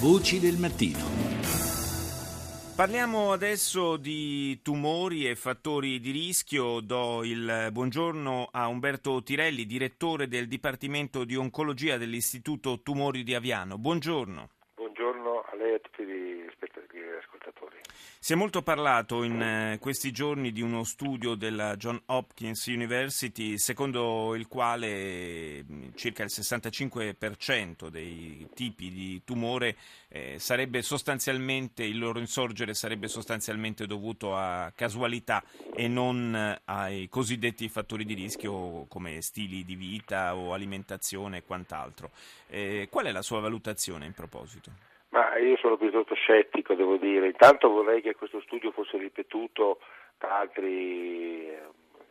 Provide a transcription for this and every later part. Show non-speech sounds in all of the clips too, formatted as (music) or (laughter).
Voci del mattino. Parliamo adesso di tumori e fattori di rischio. Do il buongiorno a Umberto Tirelli, direttore del Dipartimento di Oncologia dell'Istituto Tumori di Aviano. Buongiorno. Buongiorno a lei e a tutti gli ascoltatori. Si è molto parlato in eh, questi giorni di uno studio della John Hopkins University secondo il quale mm, circa il 65% dei tipi di tumore eh, sarebbe sostanzialmente, il loro insorgere sarebbe sostanzialmente dovuto a casualità e non eh, ai cosiddetti fattori di rischio come stili di vita o alimentazione e quant'altro. Qual è la sua valutazione in proposito? Ma io sono piuttosto scettico, devo dire. Intanto vorrei che questo studio fosse ripetuto da altri eh,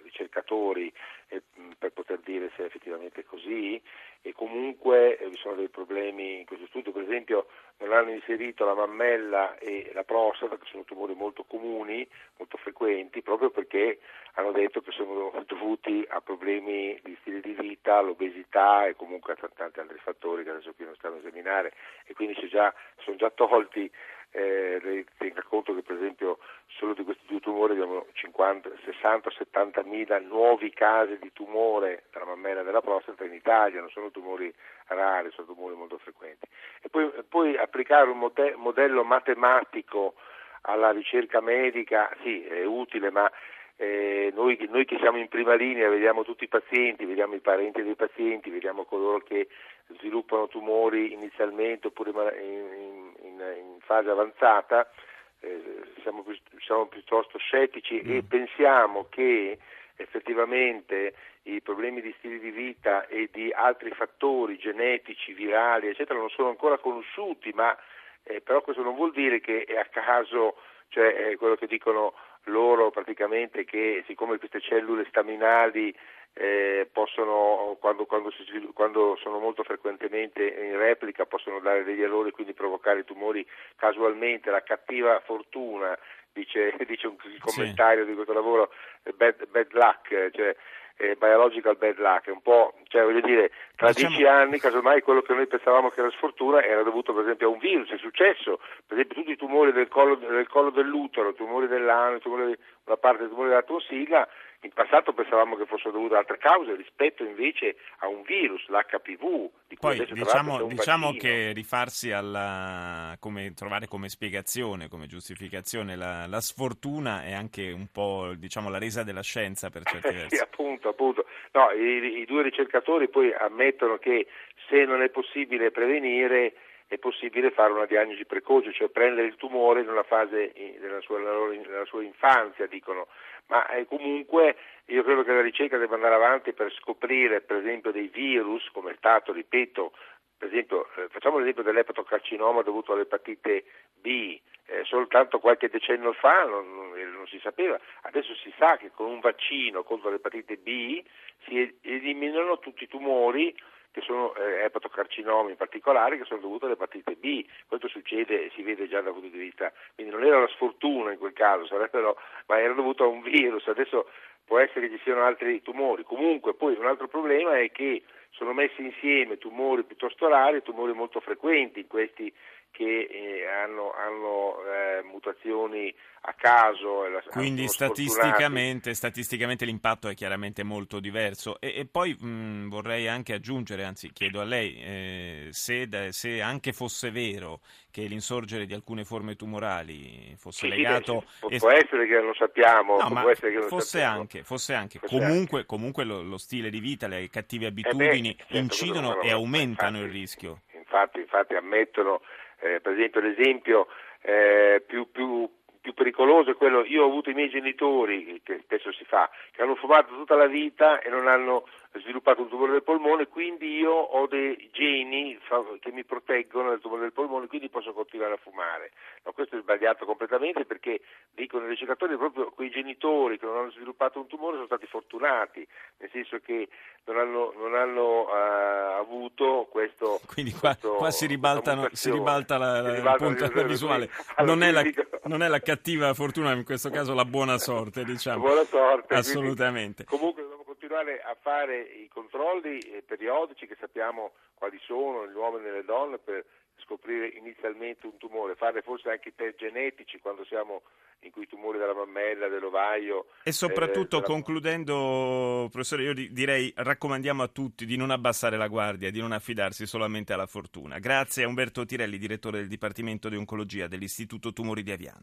ricercatori eh, per poter dire se è effettivamente così e comunque eh, vi sono dei problemi in questo studio, per esempio non hanno inserito la mammella e la prostata che sono tumori molto comuni, molto frequenti, proprio perché hanno detto che sono dovuti a problemi di stile di vita, all'obesità e comunque a tanti altri fattori che adesso qui non stiamo a esaminare e quindi già, sono già tolti eh, tenga conto che per esempio solo di questi due tumori abbiamo 50, 60 70 mila nuovi casi di tumore della mammella e della prostata in Italia, non sono tumori rari, sono tumori molto frequenti. E poi, poi applicare un mode- modello matematico alla ricerca medica, sì, è utile, ma eh, noi, noi, che siamo in prima linea vediamo tutti i pazienti, vediamo i parenti dei pazienti, vediamo coloro che sviluppano tumori inizialmente oppure in, in, in fase avanzata, eh, siamo, siamo, piuttosto scettici mm. e pensiamo che effettivamente i problemi di stile di vita e di altri fattori genetici, virali, eccetera, non sono ancora conosciuti, ma eh, però questo non vuol dire che è a caso, cioè quello che dicono loro praticamente che siccome queste cellule staminali eh, possono, quando, quando, svilu- quando, sono molto frequentemente in replica, possono dare degli errori e quindi provocare tumori casualmente, la cattiva fortuna, dice, (laughs) dice un, commentario sì. di questo lavoro, bad, bad luck, cioè eh, biological bad luck, un po', cioè voglio dire, tra diciamo... dieci anni casomai quello che noi pensavamo che era sfortuna era dovuto per esempio a un virus, è successo, per esempio tutti i tumori del collo, del collo dell'utero, tumori dell'ano, tumori, una parte dei tumori della tonsilla, in passato pensavamo che fossero dovute ad altre cause rispetto invece a un virus, l'HPV. Di Poi diciamo, diciamo che rifarsi alla, come, trovare come spiegazione, come giustificazione la, la, sfortuna è anche un po' diciamo, la resa della scienza per certi (laughs) versi. sì, appunto, appunto. No, i, i due ricercatori poi ammettono che se non è possibile prevenire è possibile fare una diagnosi precoce, cioè prendere il tumore in una fase della sua, nella sua infanzia, dicono, ma eh, comunque io credo che la ricerca debba andare avanti per scoprire per esempio dei virus, come è stato, ripeto, per esempio, eh, facciamo l'esempio dell'epatocarcinoma dovuto all'epatite B, eh, soltanto qualche decennio fa non, non, non, si sapeva, adesso si sa che con un vaccino contro l'epatite B si eliminano tutti i tumori che sono eh, epatocarcinomi in particolare, che sono dovuti all'epatite B. Questo succede e si vede già dal punto di vista, quindi non era una sfortuna in quel caso, ma era dovuto a un virus. Adesso può essere che ci siano altri tumori. Comunque poi un altro problema è che sono messi insieme tumori piuttosto rari e tumori molto frequenti in questi che eh, hanno, hanno eh, mutazioni a caso. Quindi statisticamente, statisticamente, l'impatto è chiaramente molto diverso. E, e poi mh, vorrei anche aggiungere, anzi chiedo a lei, eh, se, se, anche fosse vero che l'insorgere di alcune forme tumorali fosse sì, legato... Sì, può, essere che non sappiamo. No, ma fosse sappiamo. anche, fosse anche. Fosse comunque, anche. comunque lo, lo, stile di vita, le cattive abitudini eh beh, certo, incidono e aumentano infatti, il rischio. Infatti, infatti ammettono eh, per esempio l'esempio eh, più, più, più, pericoloso è quello, io ho avuto i miei genitori, che spesso si fa, che hanno fumato tutta la vita e non hanno sviluppato un tumore del polmone, quindi io ho dei geni che mi proteggono dal tumore del polmone, quindi posso continuare a fumare. No, questo è sbagliato completamente perché dicono i ricercatori proprio quei genitori che non hanno sviluppato un tumore sono stati fortunati, nel senso che non hanno, non hanno uh, avuto questo. (laughs) Quindi qua, questo, qua si, si, ribalta la, si ribalta il punto (laughs) visuale. (laughs) Non è, la, non è, la, cattiva fortuna, in questo caso la buona sorte, diciamo. Buona sorte. Assolutamente. Quindi, comunque continuare a fare i controlli periodici che sappiamo quali sono negli uomini e nelle donne per scoprire inizialmente un tumore, fare forse anche i test genetici quando siamo in cui i tumori della mammella, dell'ovaio. E soprattutto, eh, della... concludendo, professore, io direi raccomandiamo a tutti di non abbassare la guardia, di non affidarsi solamente alla fortuna. Grazie a Umberto Tirelli, direttore del Dipartimento di Oncologia dell'Istituto Tumori di Aviano.